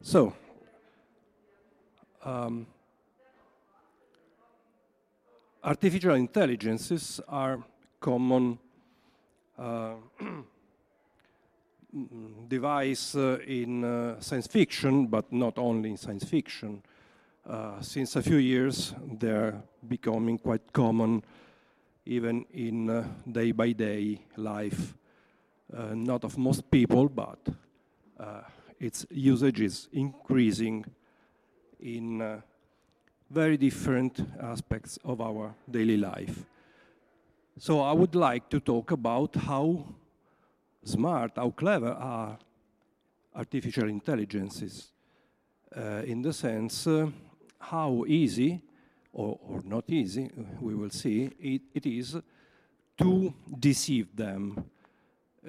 So, um, artificial intelligences are common uh, device uh, in uh, science fiction, but not only in science fiction. Uh, since a few years, they're becoming quite common even in uh, day-by-day life, uh, not of most people, but its usage is increasing in uh, very different aspects of our daily life. So I would like to talk about how smart, how clever are artificial intelligences uh, in the sense uh, how easy or, or, not easy, we will see, it, it is to deceive them,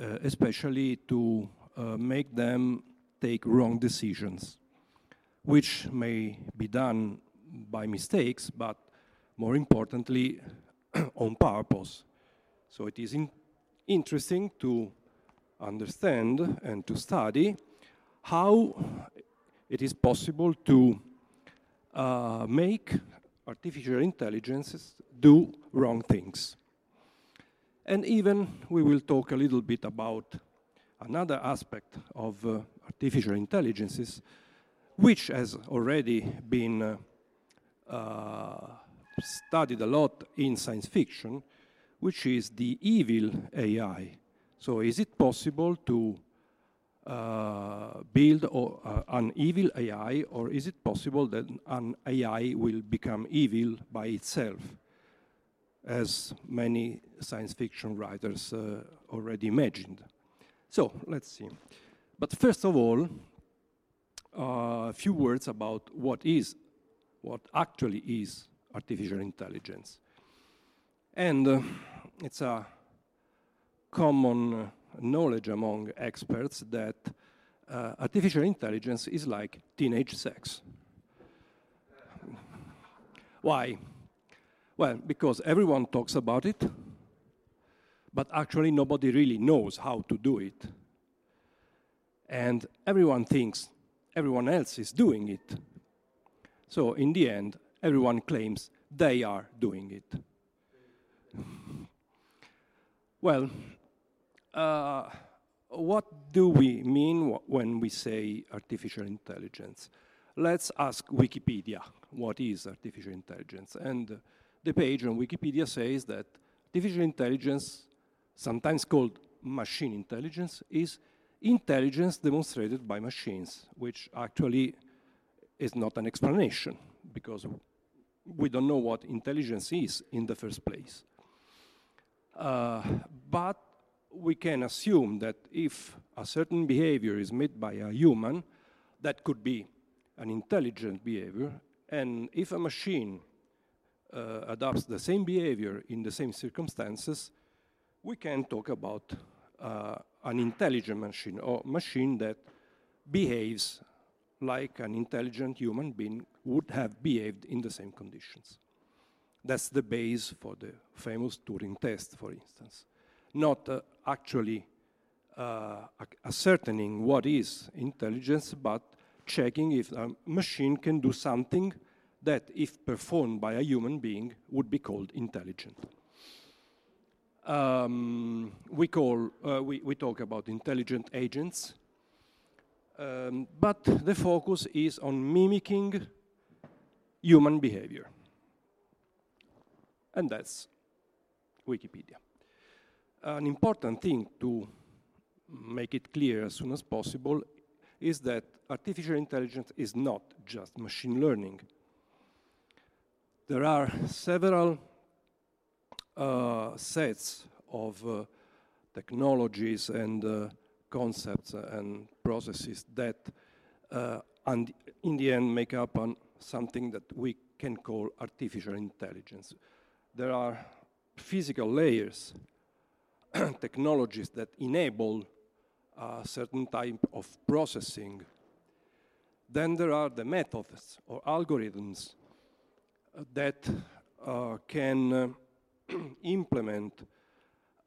uh, especially to uh, make them take wrong decisions, which may be done by mistakes, but more importantly, on purpose. So it is in interesting to understand and to study how it is possible to uh, make artificial intelligences do wrong things. And even we will talk a little bit about another aspect of uh, artificial intelligences, which has already been uh, uh, studied a lot in science fiction, which is the evil AI. So is it possible to uh, build or, uh, an evil AI, or is it possible that an AI will become evil by itself, as many science fiction writers uh, already imagined? So let's see. But first of all, a few words about what is, what actually is artificial intelligence. And uh, it's a common knowledge among experts that uh, artificial intelligence is like teenage sex. Why? Well, because everyone talks about it, but actually nobody really knows how to do it. And everyone thinks everyone else is doing it. So in the end, everyone claims they are doing it. well, uh, what do we mean when we say artificial intelligence? Let's ask Wikipedia what is artificial intelligence. And the page on Wikipedia says that artificial intelligence, sometimes called machine intelligence, is intelligence demonstrated by machines, which actually is not an explanation because we don't know what intelligence is in the first place. Uh, but we can assume that if a certain behavior is made by a human, that could be an intelligent behavior, and if a machine uh, adopts the same behavior in the same circumstances, we can talk about uh, an intelligent machine or machine that behaves like an intelligent human being would have behaved in the same conditions. That's the base for the famous Turing test, for instance. Not uh, actually uh, ascertaining what is intelligence, but checking if a machine can do something that, if performed by a human being, would be called intelligent. Um, we, call, uh, we, we talk about intelligent agents, um, but the focus is on mimicking human behavior. And that's Wikipedia. An important thing to make it clear as soon as possible is that artificial intelligence is not just machine learning. There are several sets of uh, technologies and uh, concepts and processes that uh, and in the end make up on something that we can call artificial intelligence. There are physical layers, technologies that enable a certain type of processing. Then there are the methods or algorithms that uh, can uh, implement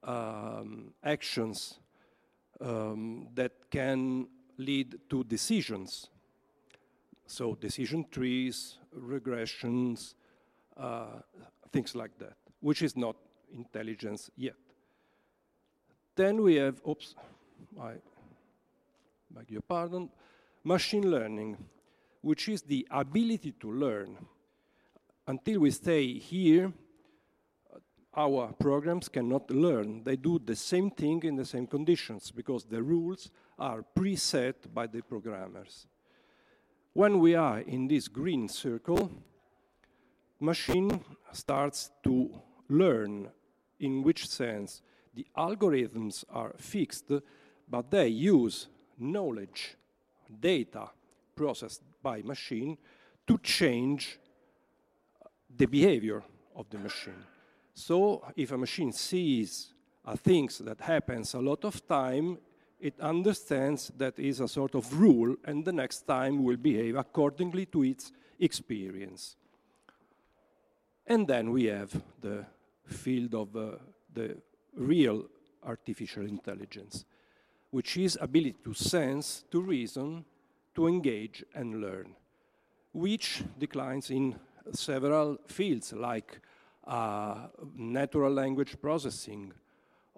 um, actions um, that can lead to decisions. So decision trees, regressions, uh, things like that, which is not intelligence yet. Then we have, oops, I beg your pardon, machine learning, which is the ability to learn. Until we stay here, our programs cannot learn. They do the same thing in the same conditions because the rules are preset by the programmers. When we are in this green circle, machine starts to learn in which sense the algorithms are fixed, but they use knowledge, data processed by machine to change the behavior of the machine. So if a machine sees a things that happens a lot of time, it understands that is a sort of rule and the next time will behave accordingly to its experience. And then we have the field of uh, the real artificial intelligence, which is ability to sense, to reason, to engage and learn, which declines in several fields like uh, natural language processing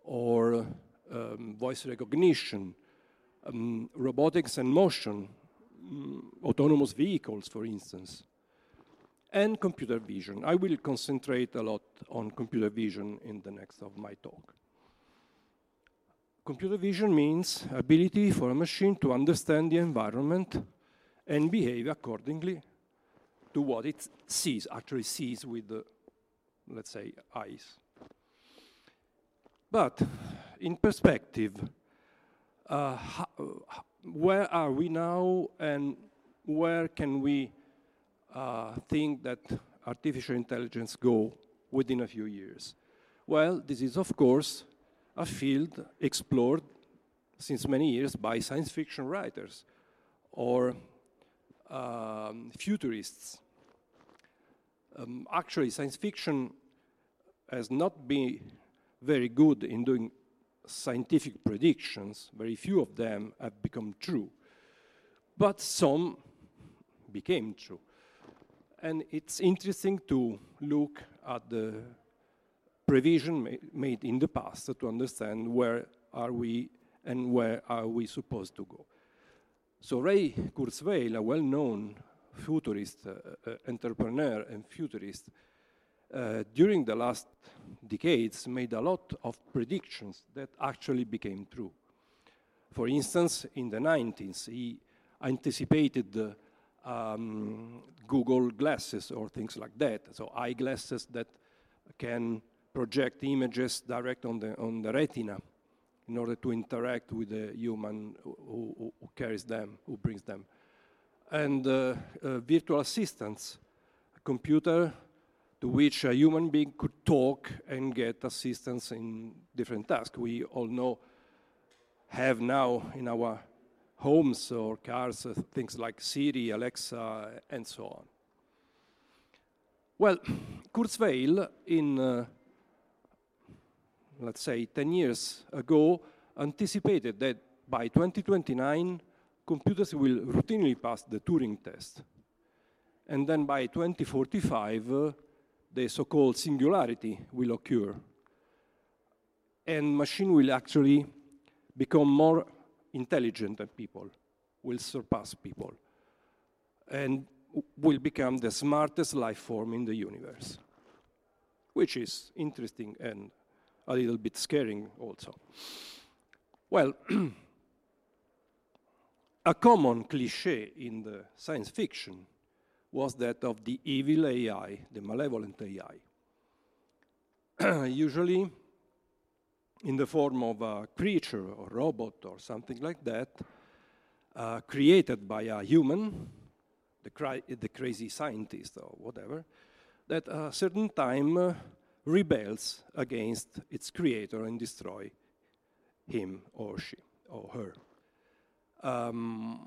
or um, voice recognition, um, robotics and motion, um, autonomous vehicles, for instance, and computer vision. I will concentrate a lot on computer vision in the next of my talk. Computer vision means ability for a machine to understand the environment and behave accordingly to what it sees, actually sees with the, let's say, eyes. But in perspective, uh, how, where are we now and where can we uh, think that artificial intelligence go within a few years? Well, this is of course a field explored since many years by science fiction writers or um, futurists. Um, actually, science fiction has not been very good in doing scientific predictions. Very few of them have become true. But some became true. And it's interesting to look at the prevision ma made in the past to understand where are we and where are we supposed to go. So Ray Kurzweil, a well-known futurist, uh, uh, entrepreneur and futurist, uh, during the last decades made a lot of predictions that actually became true. For instance, in the 90s, he anticipated um, Google glasses or things like that, so eyeglasses that can project images direct on the, on the retina in order to interact with the human who, who, who carries them, who brings them. And uh, uh, virtual assistants, a computer to which a human being could talk and get assistance in different tasks. We all know, have now in our homes or cars uh, things like Siri, Alexa, and so on. Well, Kurzweil in uh, let's say 10 years ago, anticipated that by 2029, computers will routinely pass the Turing test. And then by 2045, uh, the so-called singularity will occur. And machine will actually become more intelligent than people, will surpass people, and will become the smartest life form in the universe, which is interesting and a little bit scaring also. Well, a common cliche in the science fiction was that of the evil AI, the malevolent AI. Usually in the form of a creature or robot or something like that, uh, created by a human, the, the, crazy scientist or whatever, that at a certain time uh, rebels against its creator and destroy him or she or her. Um,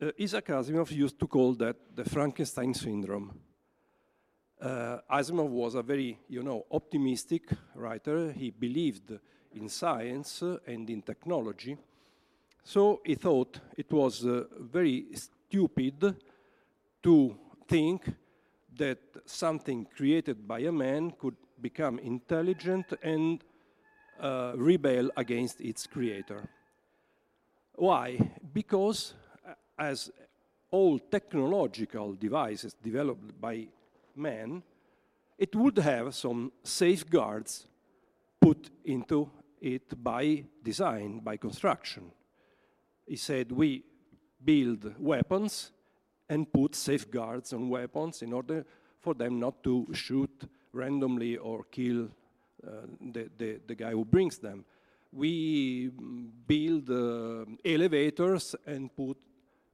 uh, Isaac Asimov used to call that the Frankenstein syndrome. Uh, Asimov was a very, you know, optimistic writer. He believed in science and in technology. So he thought it was uh, very stupid to think that something created by a man could become intelligent and uh, rebel against its creator. Why? Because uh, as all technological devices developed by man, it would have some safeguards put into it by design, by construction. He said we build weapons and put safeguards on weapons in order for them not to shoot randomly or kill uh, the, the, the, guy who brings them. We build uh, elevators and put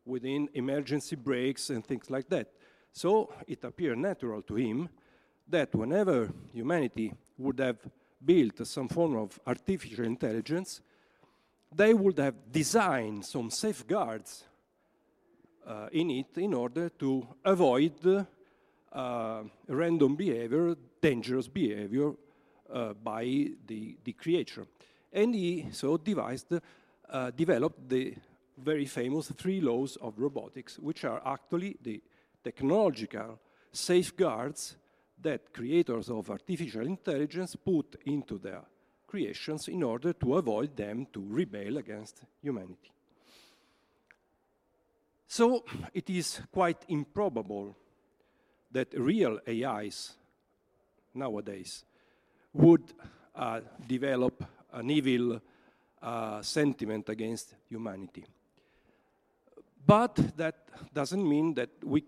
within emergency brakes and things like that. So it appeared natural to him that whenever humanity would have built some form of artificial intelligence, they would have designed some safeguards uh, in it in order to avoid uh, random behavior, dangerous behavior uh, by the, the creature. And he so devised, developed the very famous three laws of robotics, which are actually the technological safeguards that creators of artificial intelligence put into their creations in order to avoid them to rebel against humanity. So it is quite improbable that real AIs nowadays would uh, develop an evil uh, sentiment against humanity. But that doesn't mean that we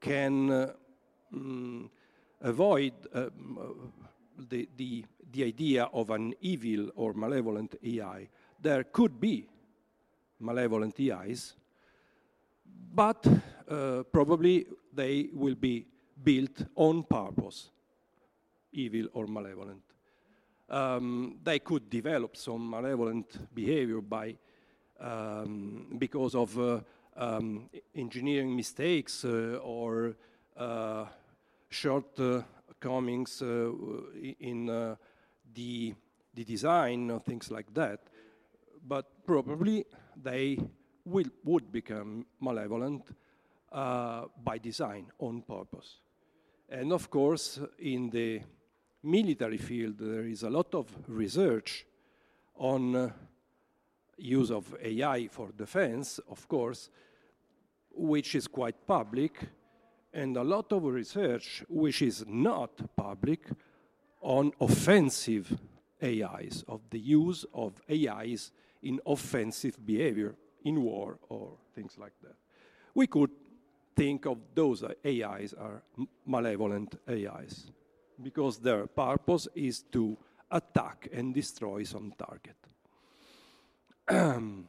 can uh, mm, avoid uh, the, the, the idea of an evil or malevolent AI. There could be malevolent AIs, but uh, probably they will be built on purpose, evil or malevolent. Um, they could develop some malevolent behavior by um, because of uh, um, engineering mistakes uh, or uh, shortcomings uh, in uh, the the design or things like that. But probably they will, would become malevolent uh, by design, on purpose. And of course, in the military field, there is a lot of research on uh, use of AI for defense, of course, which is quite public, and a lot of research which is not public on offensive AIs, of the use of AIs in offensive behavior in war or things like that. We could think of those AIs are malevolent AIs because their purpose is to attack and destroy some target.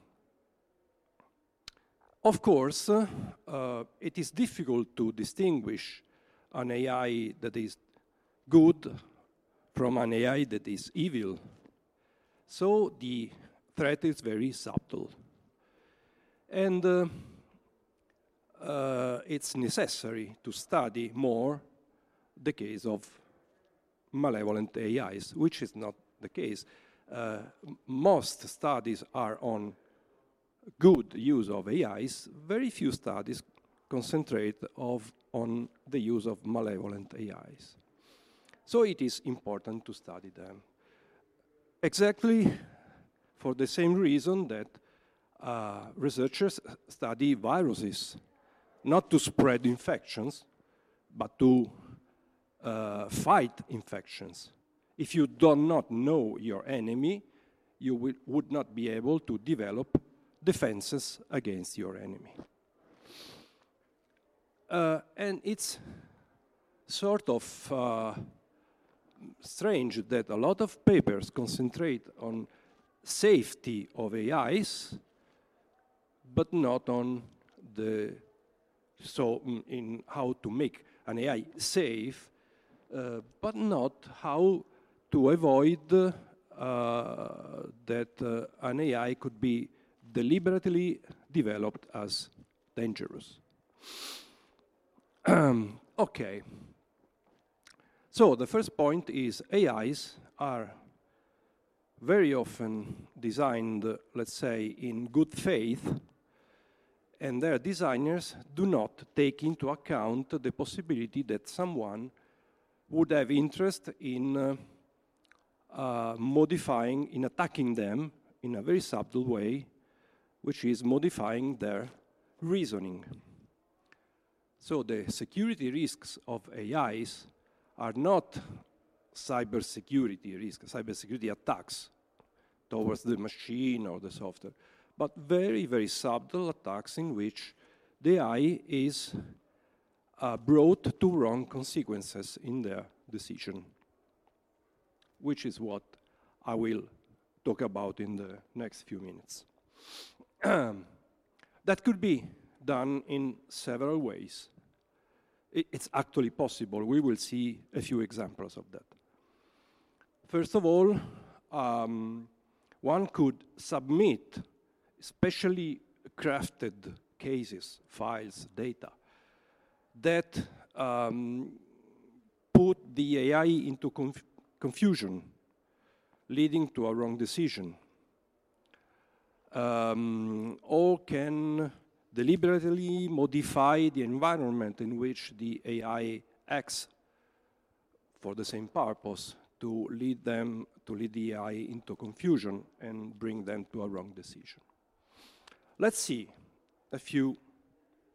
of course, uh, it is difficult to distinguish an AI that is good from an AI that is evil. So the threat is very subtle. And uh, uh, it's necessary to study more the case of malevolent AIs, which is not the case. Uh, most studies are on good use of AIs. Very few studies concentrate of, on the use of malevolent AIs. So it is important to study them. Exactly for the same reason that uh, researchers study viruses, not to spread infections, but to uh, fight infections. If you do not know your enemy, you will, would not be able to develop defenses against your enemy. Uh, and it's sort of uh, strange that a lot of papers concentrate on safety of AIs, but not on the so mm, in how to make an AI safe, but not how to avoid uh, that uh, an AI could be deliberately developed as dangerous. okay. So the first point is AIs are very often designed, let's say, in good faith, and their designers do not take into account the possibility that someone would have interest in uh, uh, modifying, in attacking them in a very subtle way, which is modifying their reasoning. So the security risks of AIs are not cybersecurity risks, cybersecurity attacks towards the machine or the software, but very, very subtle attacks in which the AI is uh, brought to wrong consequences in their decision, which is what I will talk about in the next few minutes. that could be done in several ways. It's actually possible. We will see a few examples of that. First of all, um, one could submit specially crafted cases, files, data that um, put the AI into conf confusion, leading to a wrong decision. um, or can deliberately modify the environment in which the AI acts for the same purpose to lead them to lead the AI into confusion and bring them to a wrong decision. Let's see a few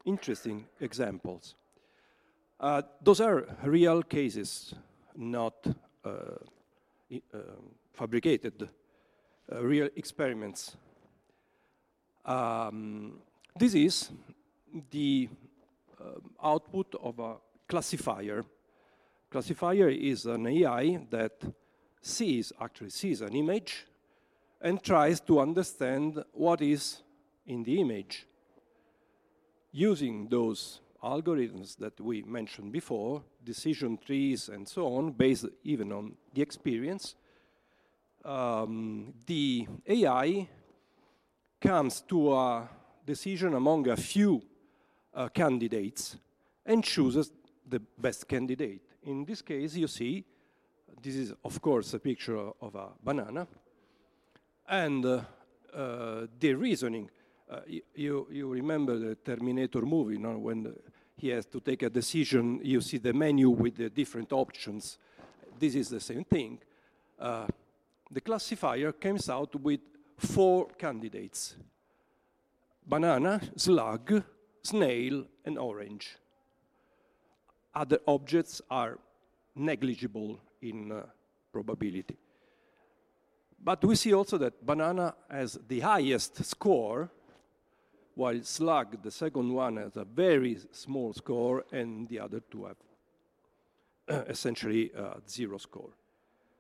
interesting examples. Uh, those are real cases, not uh, uh, fabricated, uh, real experiments. Um, this is the output of a classifier. Classifier is an AI that sees, actually sees an image and tries to understand what is in the image. Using those algorithms that we mentioned before, decision trees and so on, based even on the experience, um, the AI comes to a decision among a few uh, candidates and chooses the best candidate. In this case, you see, this is, of course, a picture of a banana. And uh, uh, the reasoning, uh, you, you remember the Terminator movie, when he has to take a decision, you see the menu with the different options. This is the same thing. Uh, the classifier comes out with four candidates banana, slug, snail, and orange. Other objects are negligible in uh, probability. But we see also that banana has the highest score, while slug, the second one, has a very small score, and the other two have essentially uh, zero score.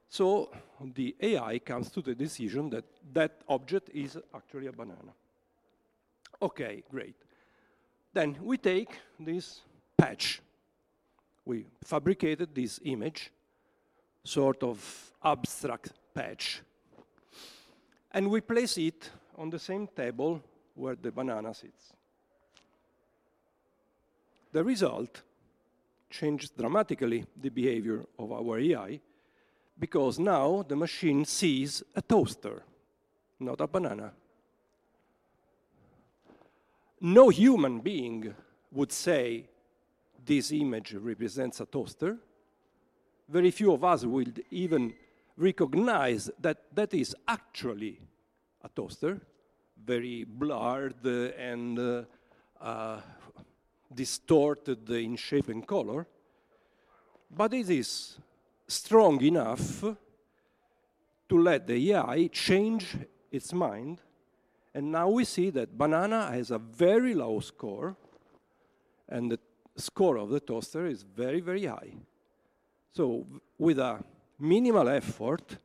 So the AI comes to the decision that that object is actually a banana. Okay, great. Then we take this patch. We fabricated this image, sort of abstract patch, and we place it on the same table where the banana sits. The result changed dramatically the behavior of our AI because now the machine sees a toaster, not a banana. No human being would say this image represents a toaster. Very few of us will even recognize that that is actually a toaster, very blurred and uh, distorted in shape and color. But it is strong enough to let the AI change its mind. And now we see that banana has a very low score, and the score of the toaster is very, very high. So, with a minimal effort,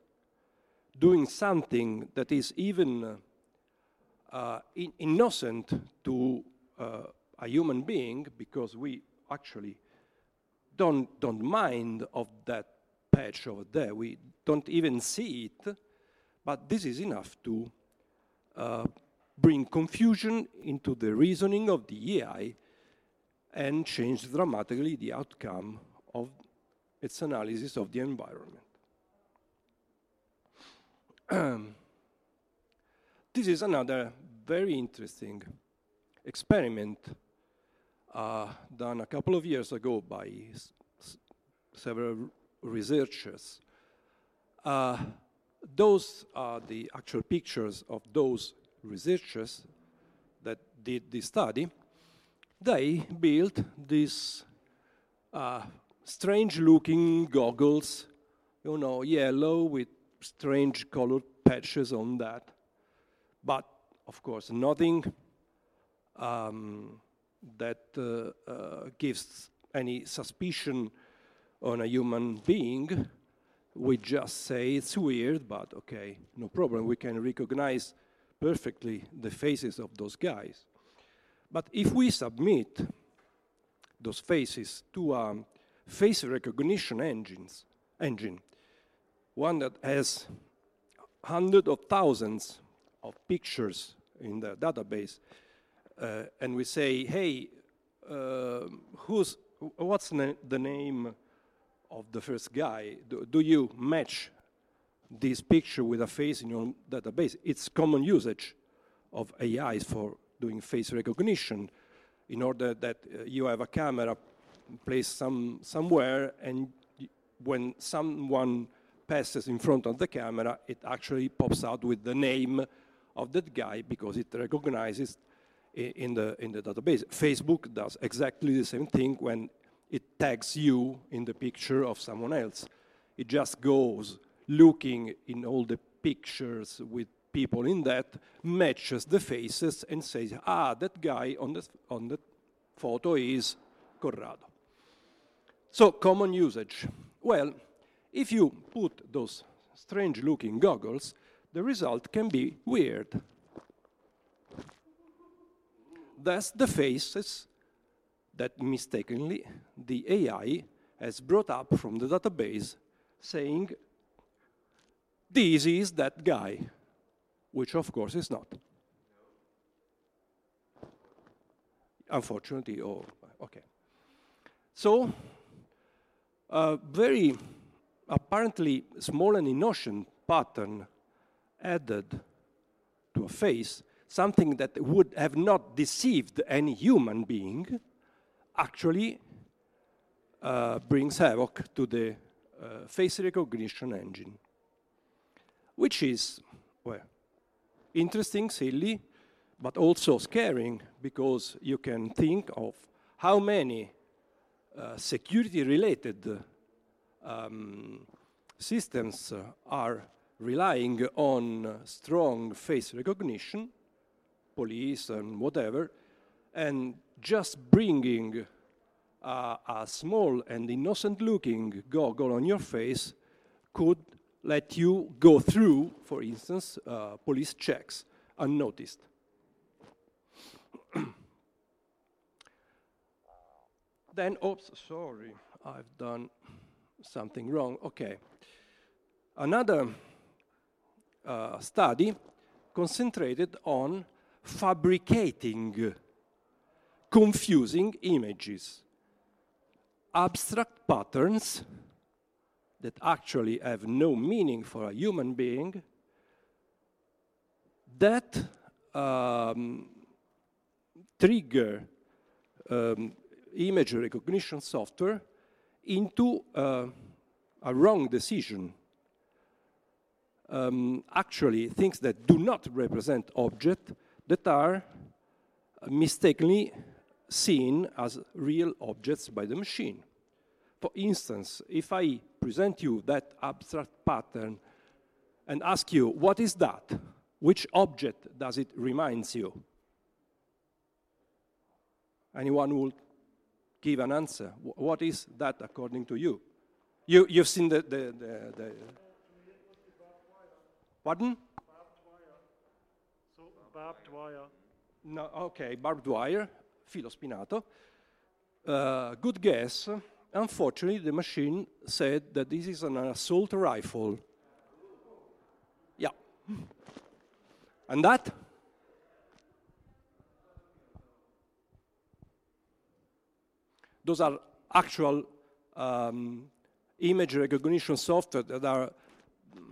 doing something that is even uh, in innocent to uh, a human being, because we actually don't, don't mind of that patch over there. We don't even see it, but this is enough to uh, bring confusion into the reasoning of the AI and change dramatically the outcome of its analysis of the environment. this is another very interesting experiment uh, done a couple of years ago by several researchers. Uh, those are the actual pictures of those researchers that did this study. They built these uh, strange looking goggles, you know, yellow with strange colored patches on that. But of course, nothing um, that uh, uh, gives any suspicion on a human being, we just say it's weird, but okay, no problem. We can recognize perfectly the faces of those guys. But if we submit those faces to a face recognition engines, engine, one that has hundreds of thousands of pictures in the database, uh, and we say, hey, uh, who's, what's the name of the first guy, do, do, you match this picture with a face in your database? It's common usage of AIs for doing face recognition in order that uh, you have a camera placed some, somewhere and when someone passes in front of the camera, it actually pops out with the name of that guy because it recognizes in the, in the database. Facebook does exactly the same thing when it tags you in the picture of someone else. It just goes looking in all the pictures with people in that, matches the faces and says, ah, that guy on the, on the photo is Corrado. So, common usage. Well, if you put those strange looking goggles, the result can be weird. That's the faces that mistakenly the AI has brought up from the database saying, this is that guy, which of course is not. Unfortunately, oh, okay. So, a very apparently small and innocent pattern added to a face, something that would have not deceived any human being, actually uh, brings havoc to the uh, face recognition engine, which is, well, interesting, silly, but also scaring because you can think of how many uh, security-related um, systems are relying on strong face recognition, police and whatever, and just bringing a small and innocent-looking goggle on your face could let you go through, for instance, uh, police checks unnoticed. then, oops, sorry, I've done something wrong. Okay. Another uh, study concentrated on fabricating confusing images, abstract patterns that actually have no meaning for a human being that um, trigger um, image recognition software into uh, a wrong decision. Um, actually, things that do not represent objects that are mistakenly seen as real objects by the machine. For instance, if I present you that abstract pattern and ask you, what is that? Which object does it remind you? Anyone will give an answer. What is that according to you? you you've seen the, the, the, the Pardon? Barbed wire. So, barbed wire. No, okay, barbed wire, filo spinato. Uh, good guess. Unfortunately, the machine said that this is an assault rifle. Yeah. And that? Those are actual um, image recognition software that are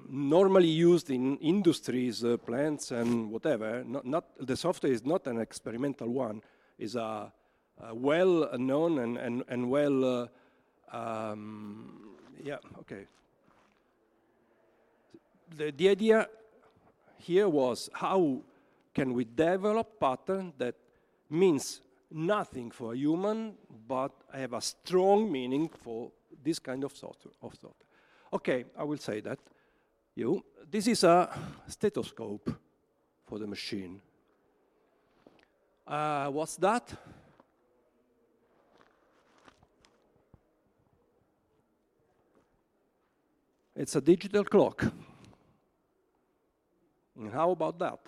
normally used in industries, uh, plants, and whatever. Not, not, the software is not an experimental one. It's a, a well-known and, and, and well, uh, um, yeah, okay. The, the idea here was how can we develop pattern that means nothing for a human, but have a strong meaning for this kind of software. Of software. Okay, I will say that. You, this is a stethoscope for the machine. Uh, what's that? It's a digital clock. And how about that?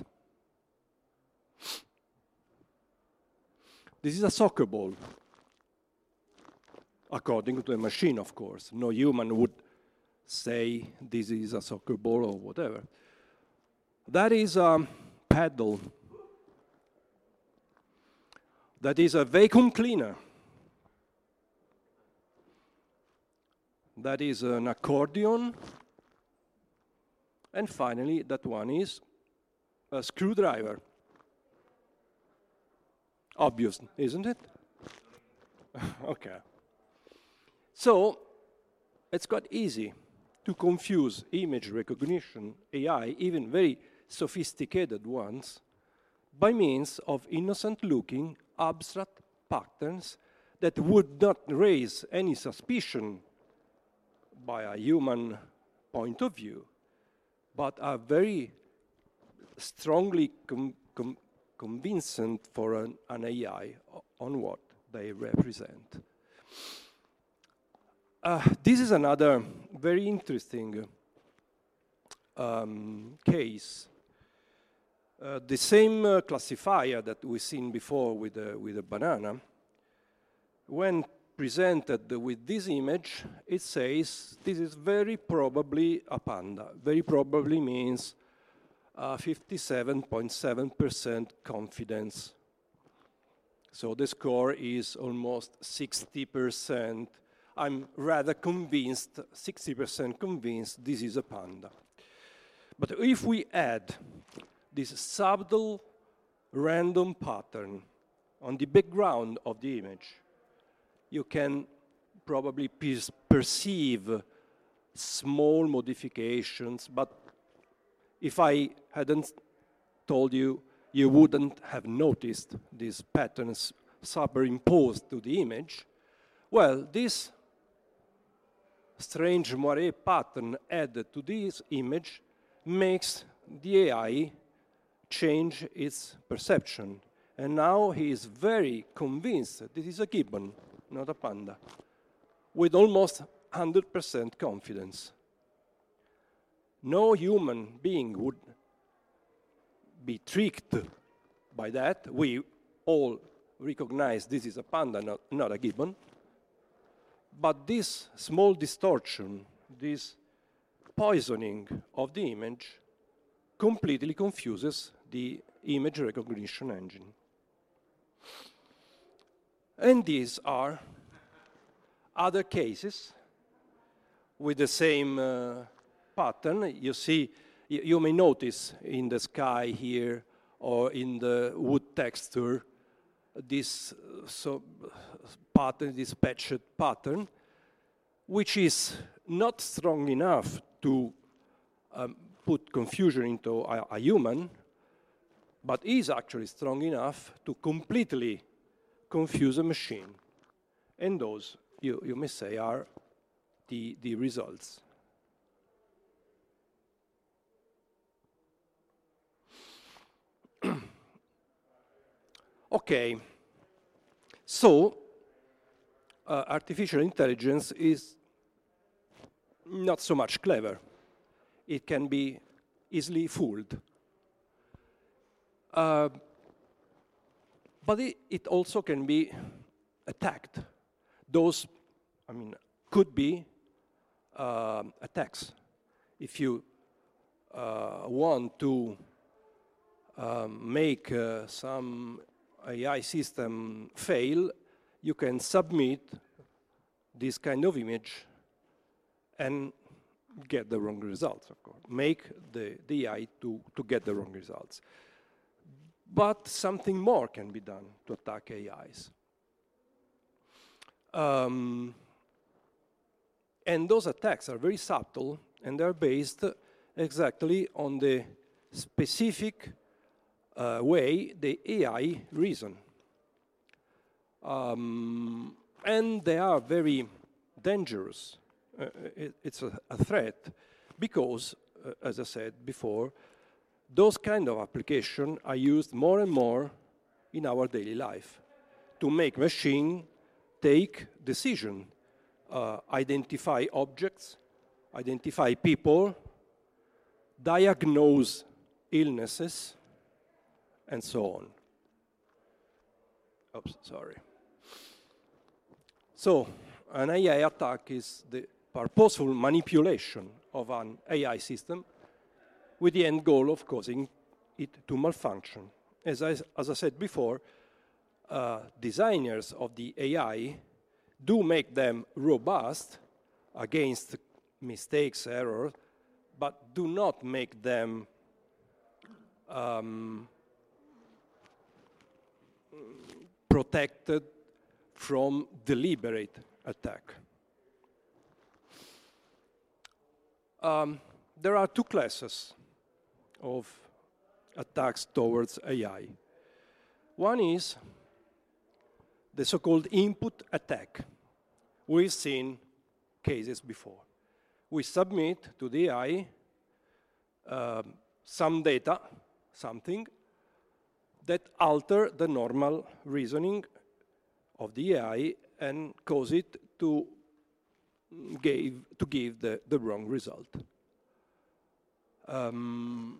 This is a soccer ball, according to a machine, of course. No human would say this is a soccer ball or whatever. That is a paddle. That is a vacuum cleaner. That is an accordion. And finally, that one is a screwdriver. obvious, isn't it? okay. So it's quite easy to confuse image recognition AI, even very sophisticated ones, by means of innocent looking abstract patterns that would not raise any suspicion by a human point of view, but are very strongly com com convincing for an, an, AI on what they represent. Uh, this is another very interesting um, case. Uh, the same uh, classifier that we've seen before with, with a banana, when presented with this image, it says this is very probably a panda. Very probably means 57.7% confidence. So the score is almost 60%. I'm rather convinced, 60% convinced this is a panda. But if we add this subtle random pattern on the background of the image, you can probably perceive small modifications, but if I hadn't told you, you wouldn't have noticed these patterns superimposed to the image. Well, this strange moire pattern added to this image makes the AI change its perception. And now he is very convinced that this is a gibbon, not a panda, with almost 100% confidence. No human being would be tricked by that. We all recognize this is a panda, not, not a gibbon. But this small distortion, this poisoning of the image, completely confuses the image recognition engine. And these are other cases with the same uh, pattern. You see, you, you may notice in the sky here or in the wood texture this uh, so pattern, this patched pattern, which is not strong enough to um, put confusion into a, a, human, but is actually strong enough to completely confuse a machine. And those, you, you may say, are the, the results. Okay, so uh, artificial intelligence is not so much clever. It can be easily fooled. Uh, but it, it, also can be attacked. Those, I mean, could be uh, attacks. If you uh, want to um, make uh, some AI system fail, you can submit this kind of image and get the wrong results, of course. Make the, the AI to, to get the wrong results. But something more can be done to attack AIs. Um, and those attacks are very subtle and they're based exactly on the specific uh, way the AI reason. Um, and they are very dangerous. Uh, it, it's a, a, threat because, uh, as I said before, those kind of applications are used more and more in our daily life to make machine take decision, uh, identify objects, identify people, diagnose illnesses, and so on. Oops, sorry. So, an AI attack is the purposeful manipulation of an AI system with the end goal of causing it to malfunction. As I, as I said before, uh, designers of the AI do make them robust against mistakes, errors, but do not make them um, protected from deliberate attack. Um, there are two classes of attacks towards AI. One is the so-called input attack. We've seen cases before. We submit to the AI um, some data, something, that alter the normal reasoning of the AI and cause it to give, to give the, the wrong result. Um,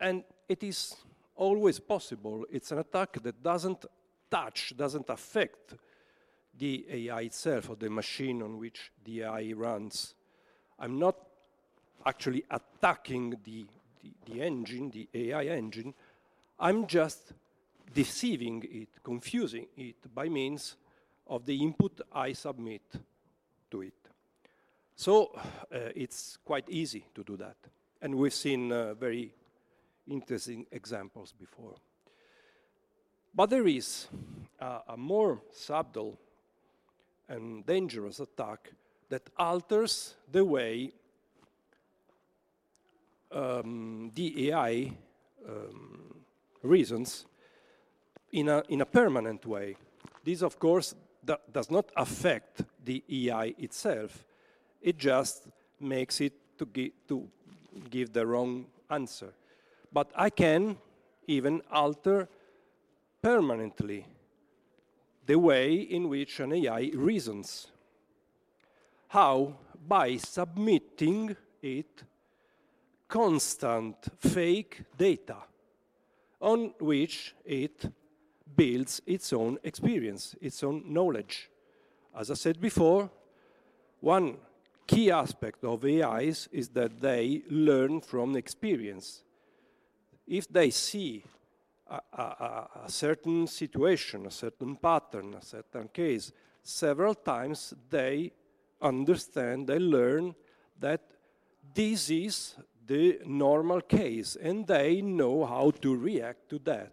and it is always possible. It's an attack that doesn't touch, doesn't affect the AI itself or the machine on which the AI runs. I'm not actually attacking the, the, the engine, the AI engine. I'm just deceiving it, confusing it by means of the input I submit to it. So uh, it's quite easy to do that. And we've seen uh, very interesting examples before. But there is uh, a more subtle and dangerous attack that alters the way um, the AI um, reasons in a, in a permanent way. This, of course, does not affect the AI itself. It just makes it to, gi to give the wrong answer. But I can even alter permanently the way in which an AI reasons. How? By submitting it constant fake data on which it builds its own experience, its own knowledge. As I said before, one key aspect of AIs is that they learn from experience. If they see a, a, a, certain situation, a certain pattern, a certain case, several times they understand, they learn that this is the normal case and they know how to react to that.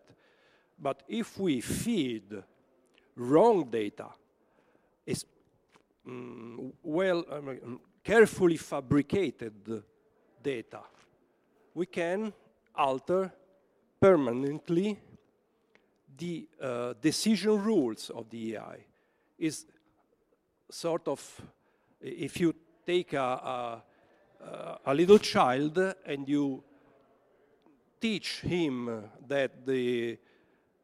But if we feed wrong data, it's mm, well, um, carefully fabricated data, we can alter permanently the uh, decision rules of the AI. Is sort of, if you take a, a, a little child and you teach him that the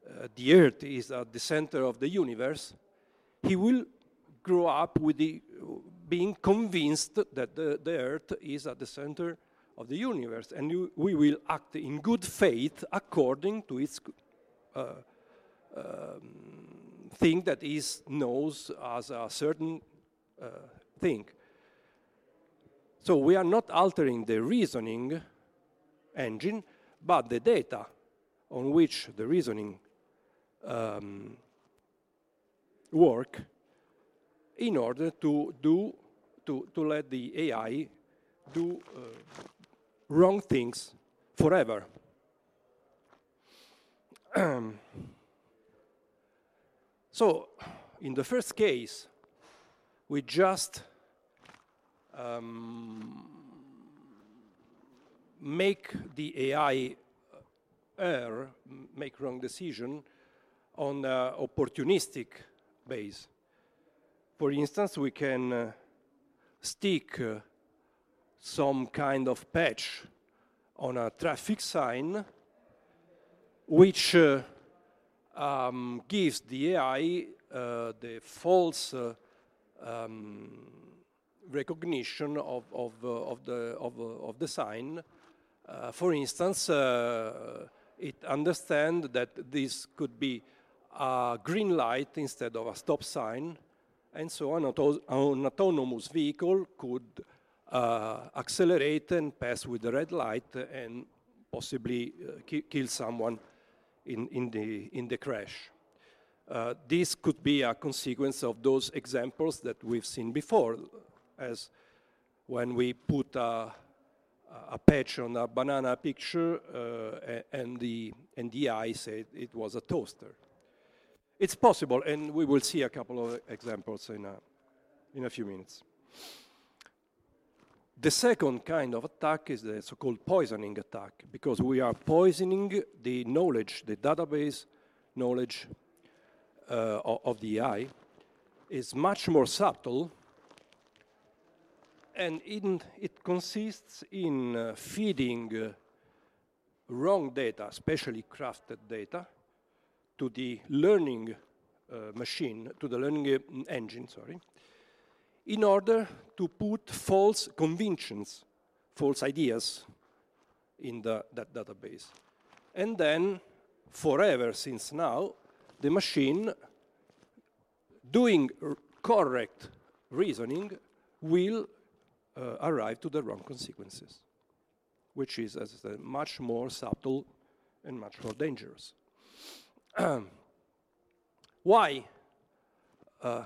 uh, the Earth is at the center of the universe, he will grow up with the, being convinced that the, the Earth is at the center of the universe, and you, we will act in good faith according to its uh, um, thing that is knows as a certain uh, thing. So we are not altering the reasoning engine, but the data on which the reasoning um, work in order to do to, to let the AI do uh, wrong things forever. so, in the first case, we just um, make the AI err, make wrong decision, on opportunistic base. For instance, we can uh, stick uh, some kind of patch on a traffic sign which uh, um, gives the AI uh, the false uh, um, recognition of, of, of, the, of, of the sign. for instance, it understands that this could be a green light instead of a stop sign, and so an, auto an autonomous vehicle could uh, accelerate and pass with the red light and possibly uh, ki kill someone in, in, the, in the crash. Uh, this could be a consequence of those examples that we've seen before, as when we put a, a patch on a banana picture uh, and, the, and the AI said it was a toaster. it's possible, and we will see a couple of examples in a, in a few minutes. The second kind of attack is the so-called poisoning attack, because we are poisoning the knowledge, the database knowledge uh, of the AI. It's much more subtle, and in, it consists in uh, feeding uh, wrong data, especially crafted data, to the learning uh, machine, to the learning uh, engine, sorry, in order to put false convictions, false ideas in the, that database. And then, forever since now, the machine doing correct reasoning will uh, arrive to the wrong consequences, which is, as I said, much more subtle and much more dangerous. Why uh,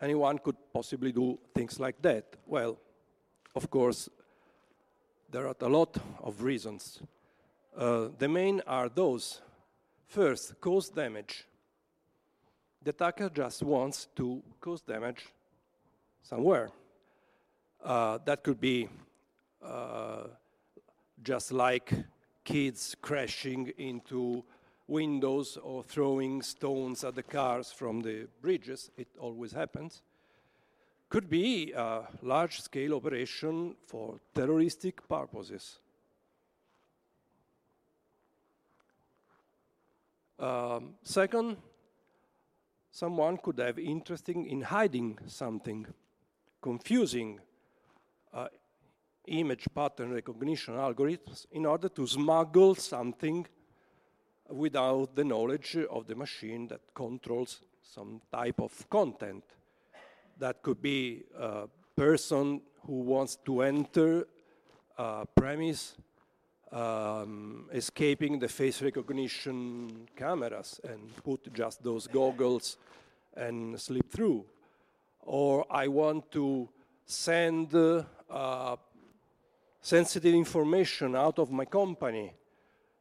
anyone could possibly do things like that? Well, of course, there are a lot of reasons. Uh, the main are those. First, cause damage. The attacker just wants to cause damage somewhere. Uh, that could be uh, just like kids crashing into windows or throwing stones at the cars from the bridges. It always happens. Could be a large-scale operation for terroristic purposes. Um, second, someone could have interest in hiding something, confusing uh, image pattern recognition algorithms in order to smuggle something without the knowledge of the machine that controls some type of content. That could be a person who wants to enter a premise um, escaping the face recognition cameras and put just those goggles and slip through. Or I want to send uh, sensitive information out of my company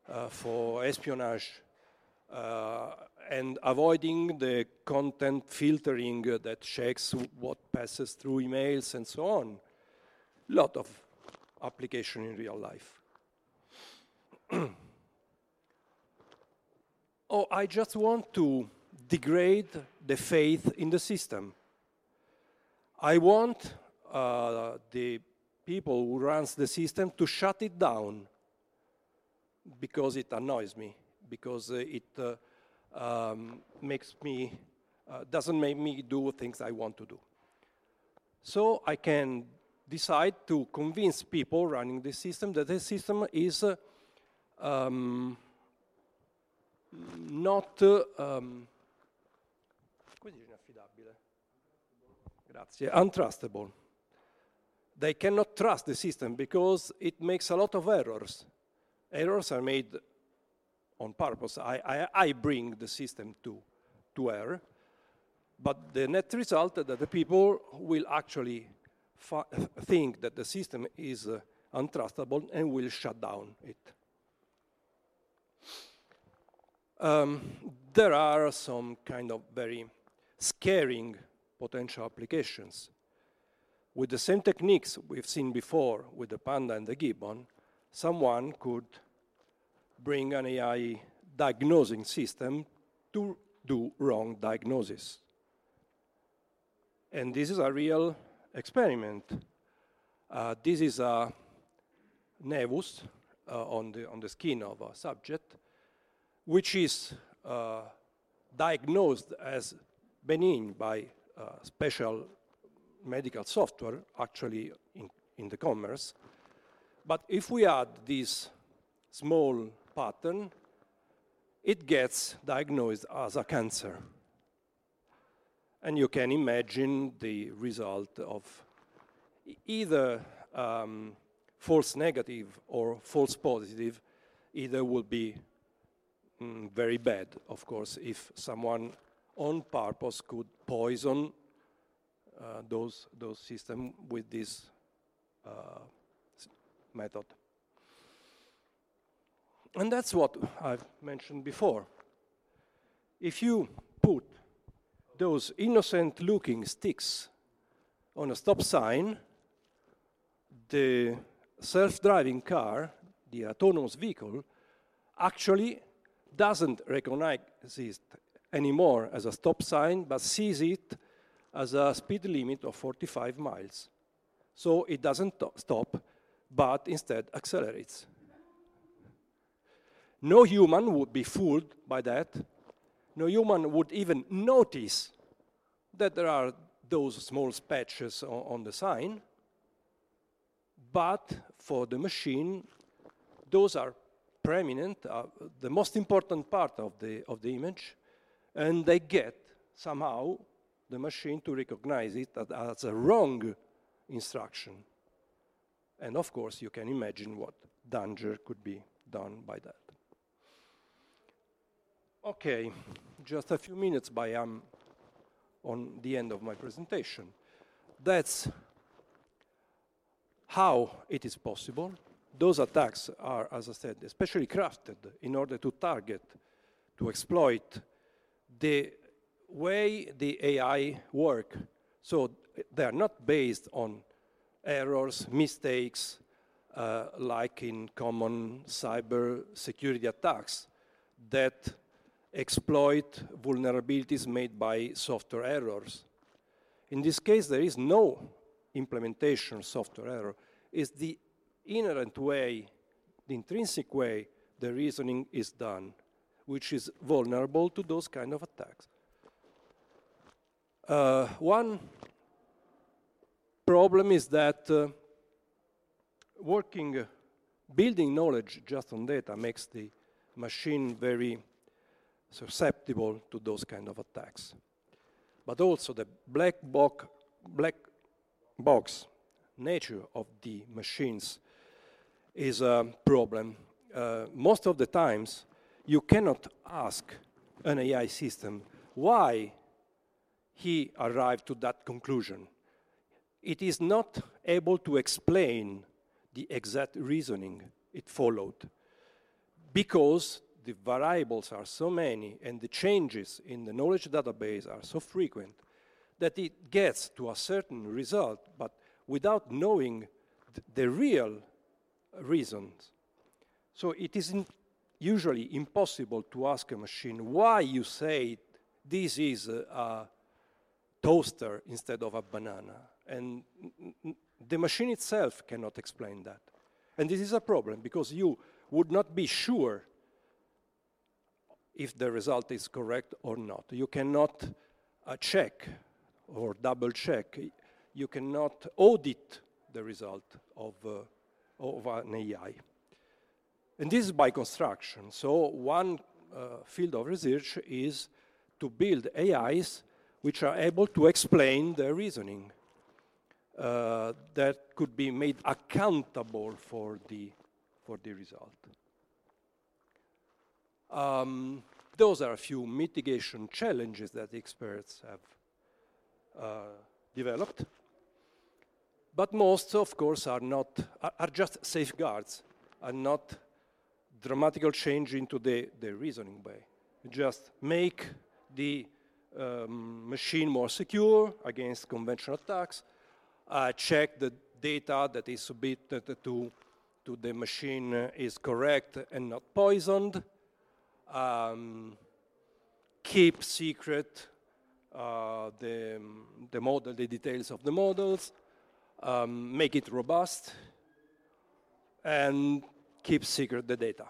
uh, for espionage uh, and avoiding the content filtering that checks what passes through emails and so on. Lot of application in real life. oh, I just want to degrade the faith in the system. I want uh, the people who runs the system to shut it down because it annoys me, because uh, it uh, um, makes me, doesn't make me do things I want to do. So I can decide to convince people running the system that the system is um, not um, untrustable. They cannot trust the system because it makes a lot of errors. Errors are made on purpose. I, I, I bring the system to, to error, but the net result that the people will actually think that the system is uh, untrustable and will shut down it. Um, there are some kind of very scaring potential applications. With the same techniques we've seen before with the panda and the gibbon, someone could bring an AI diagnosing system to do wrong diagnosis. And this is a real experiment. Uh, this is a nevus uh, on, the, on the skin of a subject which is uh, diagnosed as benign by uh, special medical software, actually in, in the commerce. But if we add this small pattern, it gets diagnosed as a cancer. And you can imagine the result of either um, false negative or false positive, either will be mm, very bad, of course, if someone on purpose could poison those, those systems with this uh, method. And that's what I've mentioned before. if you put those innocent looking sticks on a stop sign, the self-driving car, the autonomous vehicle, actually doesn't recognize it anymore as a stop sign, but sees it as a speed limit of 45 miles. So it doesn't stop, but instead accelerates. No human would be fooled by that. No human would even notice that there are those small patches on, on the sign. But for the machine, those are preeminent, uh, the most important part of the, of the image, and they get somehow the machine to recognize it as a wrong instruction. And of course, you can imagine what danger could be done by that. Okay, just a few minutes by am um, on the end of my presentation. That's how it is possible. Those attacks are, as I said, especially crafted in order to target, to exploit the way the AI work. So they are not based on errors, mistakes, uh, like in common cyber security attacks that exploit vulnerabilities made by software errors. In this case, there is no implementation software error. It's the inherent way, the intrinsic way the reasoning is done, which is vulnerable to those kind of attacks. Uh, one problem is that uh, working, uh, building knowledge just on data makes the machine very susceptible to those kind of attacks. But also the black, box, black box nature of the machines is a problem. Uh, most of the times, you cannot ask an AI system why he arrived to that conclusion. It is not able to explain the exact reasoning it followed because the variables are so many and the changes in the knowledge database are so frequent that it gets to a certain result, but without knowing th the real reasons. So it is usually impossible to ask a machine why you say this is a, a toaster instead of a banana. And the machine itself cannot explain that. And this is a problem because you would not be sure if the result is correct or not. You cannot uh, check or double check. You cannot audit the result of, uh, of an AI. And this is by construction. So one uh, field of research is to build AIs which are able to explain their reasoning uh, that could be made accountable for the, for the result. Um, those are a few mitigation challenges that experts have uh, developed. But most, of course, are not are, are just safeguards, are not dramatical change into the, the reasoning way. Just make the um, machine more secure against conventional attacks, check the data that is submitted to, to the machine is correct and not poisoned, um, keep secret uh, the, the model, the details of the models, um, make it robust, and keep secret the data.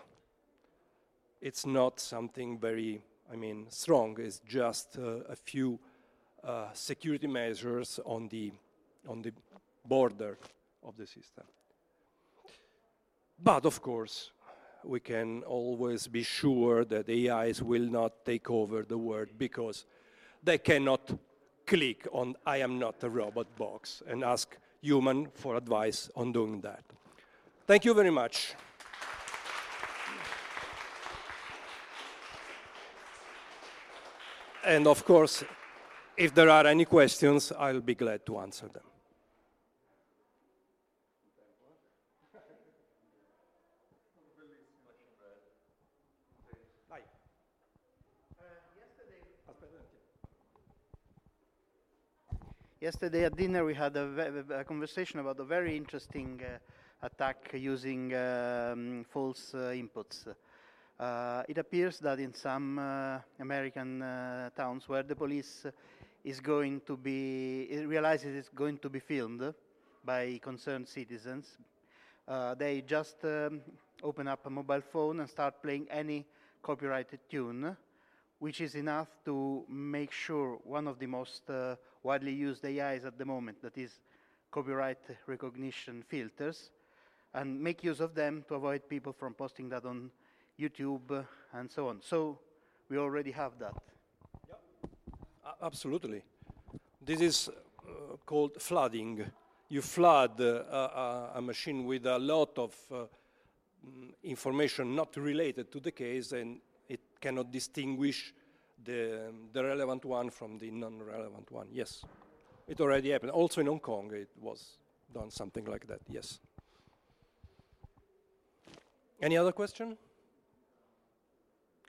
It's not something very, I mean, strong. is just uh, a few uh, security measures on the, on the border of the system. But of course, we can always be sure that AIs will not take over the world because they cannot click on I am not a robot box and ask human for advice on doing that. Thank you very much. And of course, if there are any questions, I'll be glad to answer them. Yesterday at dinner, we had a, a, conversation about a very interesting uh, attack using um, false uh, inputs. Uh, it appears that in some uh, American uh, towns where the police is going to be, it realizes it's going to be filmed by concerned citizens, uh, they just um, open up a mobile phone and start playing any copyrighted tune which is enough to make sure one of the most uh, widely used AIs at the moment, that is copyright recognition filters, and make use of them to avoid people from posting that on YouTube and so on. So we already have that. Absolutely. This is uh, called flooding. You flood uh, a, a machine with a lot of uh, mm, information not related to the case, and it cannot distinguish the, the relevant one from the non-relevant one. Yes, it already happened. Also in Hong Kong, it was done something like that. Yes. Any other question?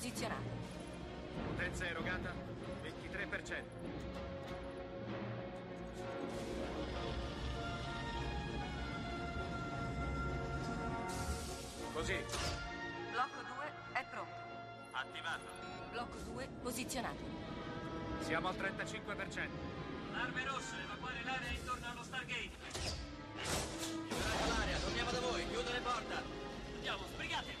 Posizionato. Potenza erogata 23%. Così, Blocco 2 è pronto. attivato. Blocco 2 posizionato. Siamo al 35%. Arme rosse, evacuare l'area intorno allo Stargate. Liberate l'area, torniamo da voi, chiudo le porte. Andiamo, sbrigate.